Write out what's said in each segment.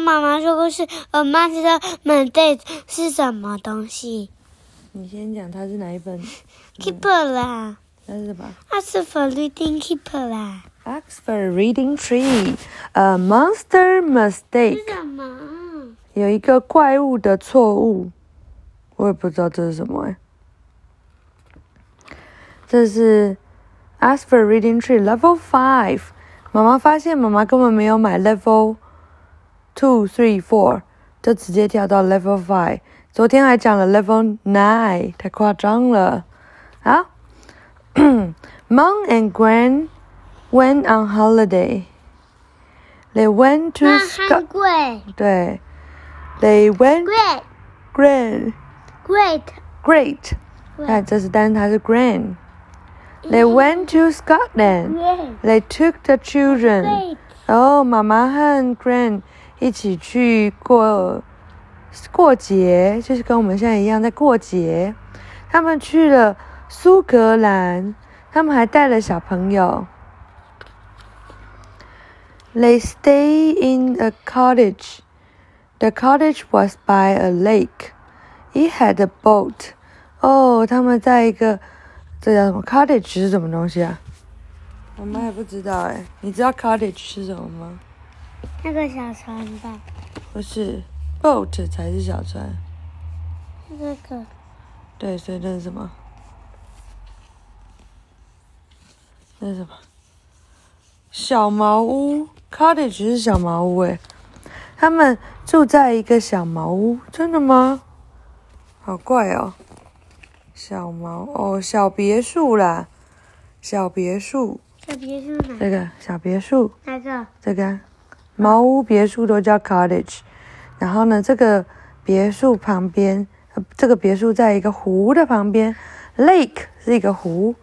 妈妈说故事。A Monster Monday 是什么东西你先讲它是哪一本？？Keeper 啦，那是什么它是 For Reading Keeper 啦。？Oxford Reading Tree, A Monster Mistake，是什么？有一个怪物的错误，我也不知道这是什么哎。这是 Oxford Reading Tree Level Five。妈妈发现妈妈根本没有买 Level Two、Three、Four，就直接跳到 Level Five。昨天还讲了 Level Nine，太夸张了。好，Mom and Gran went on holiday. They went to 那 Scot. 很贵对，They went ，Great grand Great great。看，这是但是它是 grand。They went to Scotland. Great They took the children. Great 然后妈妈和 grand 一起去过过节，就是跟我们现在一样在过节。他们去了苏格兰，他们还带了小朋友。They stay in a cottage. The cottage was by a lake. It had a boat. 哦，他们在一个这叫什么 cottage 是什么东西啊？我们还不知道哎，你知道 cottage 是什么吗？那个小船吧，不是，boat 才是小船。那个对，所以那是什么？那是什么？小茅屋，cottage 是小茅屋诶。他们住在一个小茅屋，真的吗？好怪哦。小茅哦，小别墅啦，小别墅，小别墅哪这个小别墅，哪个？这个啊茅屋、别墅都叫 cottage。然后呢，这个别墅旁边，呃这个别墅在一个湖的旁边，lake 是一个湖。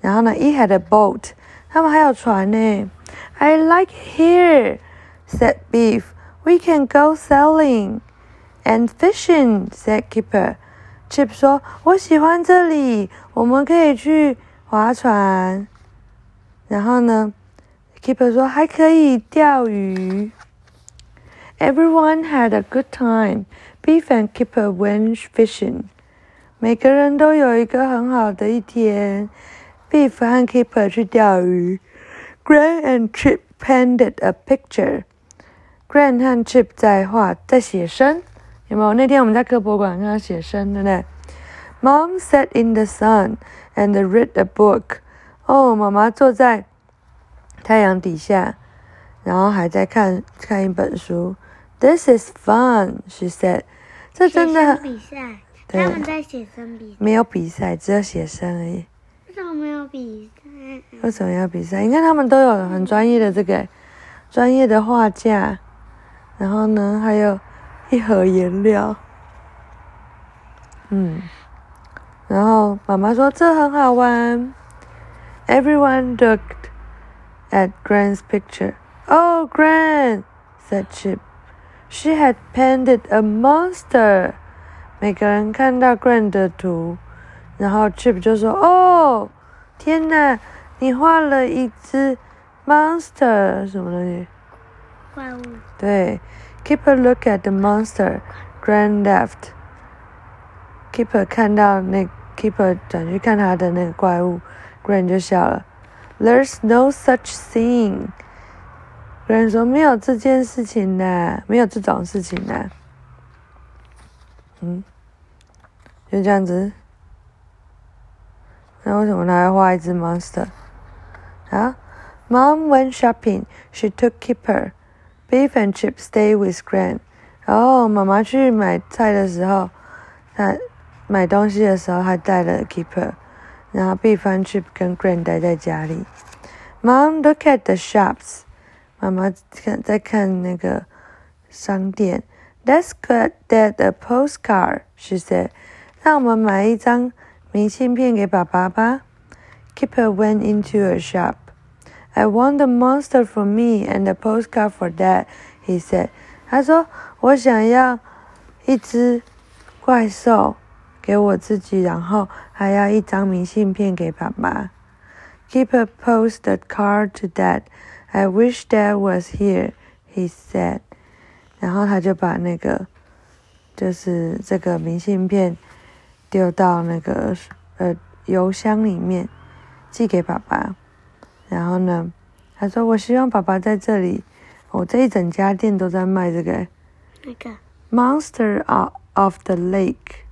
然后呢，it had a boat，他们还有船呢。I like here, said Beef. We can go sailing and fishing, said keeper Chip 说：“我喜欢这里，我们可以去划船。”然后呢 ，Kipper 说还可以钓鱼。Everyone had a good time. Beef and Kipper went fishing. 每个人都有一个很好的一天。Beef 和 Kipper 去钓鱼。Gran and Chip painted a picture. Gran 和 Chip 在画，在写生。有没有？那天我们在科博馆看到写生，对不对？Mom sat in the sun and read a book. 哦，妈妈坐在 太阳底下，然后还在看看一本书。This is fun, she said. 这真的比赛，他们在写生比赛，没有比赛，只有写生而已。为什么没有比赛？为什么要比赛？你看他们都有很专业的这个专业的画架，然后呢，还有一盒颜料，嗯，然后妈妈说这很好玩。Everyone looked at Gran's picture. Oh, Gran, said Chip. She had painted a monster. 每个人看到 Gran 的图，然后 Chip 就说：“哦，天哪，你画了一只 monster 什么东西？”怪物，对，Keep a look at the monster. Gran laughed. Keeper 看到那 Keeper 转去看他的那个怪物，Gran 就笑了。 There's no such thing. Gran 说没有这件事情的，没有这种事情的。嗯，就这样子。那为什么他要画一只 monster？啊，Mom went shopping. She took Keeper. Beef and Chip stay with Gran. 然后妈妈去买菜的时候，她买东西的时候，她带了 Keeper， 然后 Beef and Chip 跟 Gran 待在家里。Mom look at the shops. 妈妈看在看那个商店。Let's get that a postcard, she said. 让我们买一张明信片给爸爸吧。Keeper went into a shop. I want a monster for me and a postcard for Dad, he said. 他说：“我想要一只怪兽 给我自己，然后还要一张明信片给爸爸。” Keeper posted the card to Dad. I wish Dad was here, he said. 然后他就把那个就是这个明信片丢到那个呃邮箱里面，寄给爸爸。然后呢，他说：“我希望爸爸在这里。我这一整家店都在卖这个那个 Monster of the Lake 什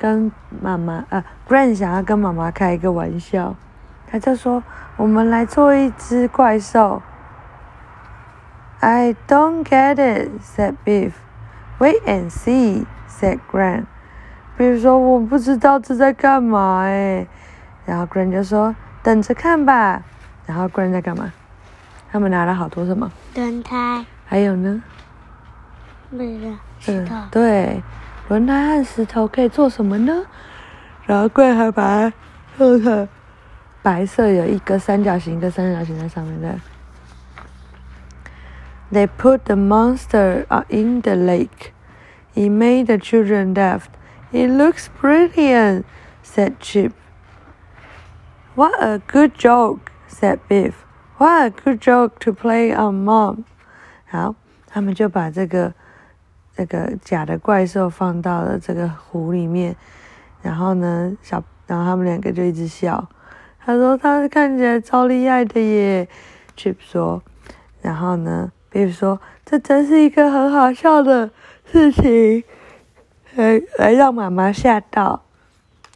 跟妈妈呃，Gran 想要跟妈妈开一个玩笑，他就说：“我们来做一只怪兽。” I don't get it, said Biff. Wait and see, said Gran. Biff 说：“我不知道这在干嘛哎。”然后 Gran 就说：“等着看吧。”然后 Gran 在干嘛？他们拿了好多什么？轮胎，还有呢？不是这个石头，对，轮胎和石头可以做什么呢？然后 Gran 还把它弄成白色，有一个三角形，一个三角形在上面的。They put the monster uh, in the lake. It made the children laugh. It looks brilliant, said Chip. What a good joke, said Biff. What a good joke to play on Mom. 好，他们就把这个 这个假的怪兽放到了这个湖里面，然后呢，小，然后他们两个就一直笑。他说他看起来超厉害的耶，Chip 说，然后呢，Biff 说这真是一个很好笑的事情，来来让妈妈吓到。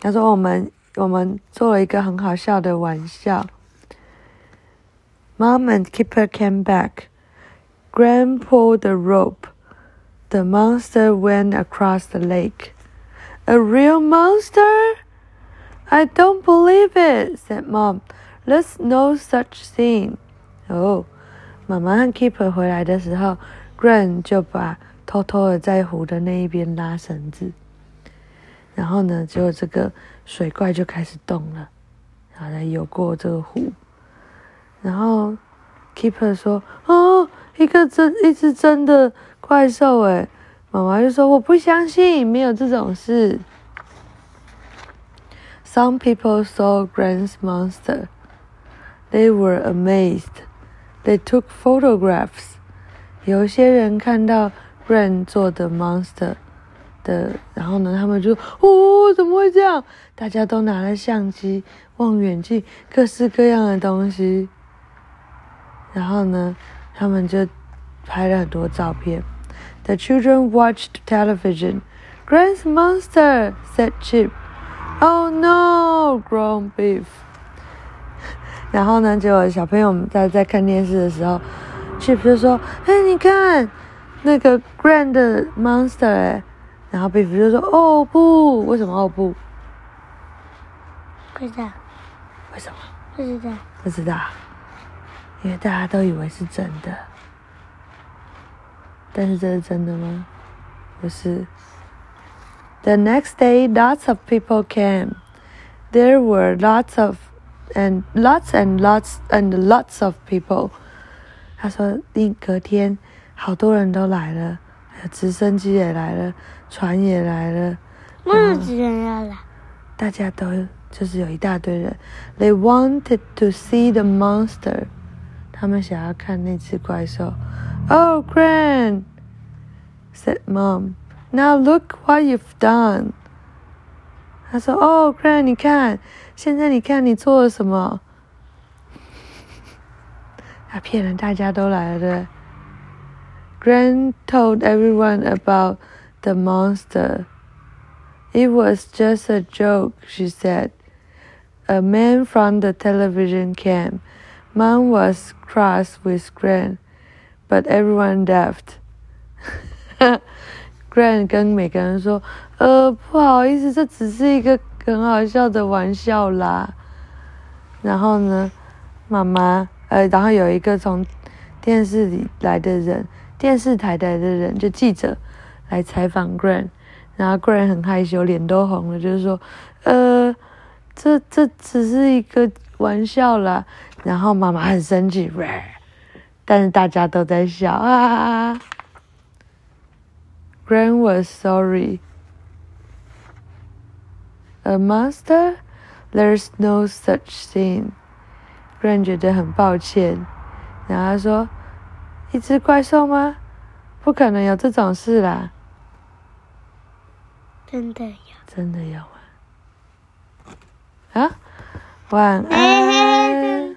他说我们我们做了一个很好笑的玩笑。Mom and keeper came back. Grand pulled the rope. The monster went across the lake. A real monster? I don't believe it, said Mom. There's no such thing. 哦，妈妈和 Keeper 回来的时候，Gran 就把偷偷的在湖的那一边拉绳子，然后呢，结果这个水怪就开始动了，然后再游过这个湖，然后 Keeper 说：“哦， 一个真一只真的怪兽诶。”妈妈就说：“我不相信，没有这种事。” Some people saw Grand's monster. They were amazed. They took photographs. 有些人看到 Grand 做的 monster 的，然后呢，他们就哦，怎么会这样？大家都拿了相机、望远镜，各式各样的东西。然后呢，他们就拍了很多照片。The children watched television. Grand monster said Chip. Oh no, groaned Beef. 然后呢，结果小朋友们在在看电视的时候，Chip 就说：“哎，你看那个 Grand monster 哎。”然后 Beef 就说：“哦不，为什么哦不？不知道，为什么？不知道，不知道，因为大家都以为是真的。但是这是真的吗？不是。The next day, lots of people came. There were lots of and lots and lots and lots of people. 他说，另隔天好多人都来了，还有直升机也来了，船也来了，为什么只人要来？大家都就是有一大堆人。They wanted to see the monster. 他们想要看那只怪兽。Oh, Gran, said Mom. Now look what you've done. 他说：“哦，Gran，你看，现在你看你做了什么？”他骗人，大家都来了对。Gran told everyone about the monster. It was just a joke, she said. A man from the television came. Mom was cross with Gran, but everyone laughed. Gran 跟每个人说：“呃，不好意思，这只是一个很好笑的玩笑啦。”然后呢，妈妈，呃，然后有一个从电视里来的人，电视台来的人，就记者来采访 Gran，然后 Gran 很害羞，脸都红了，就是说，呃，这这只是一个玩笑啦。然后妈妈很生气，但是大家都在笑啊。Gran was sorry. A monster? There's no such thing. Gran 觉得很抱歉，然后他说：“一只怪兽吗？不可能有这种事啦。”真的有。真的有啊？晚安。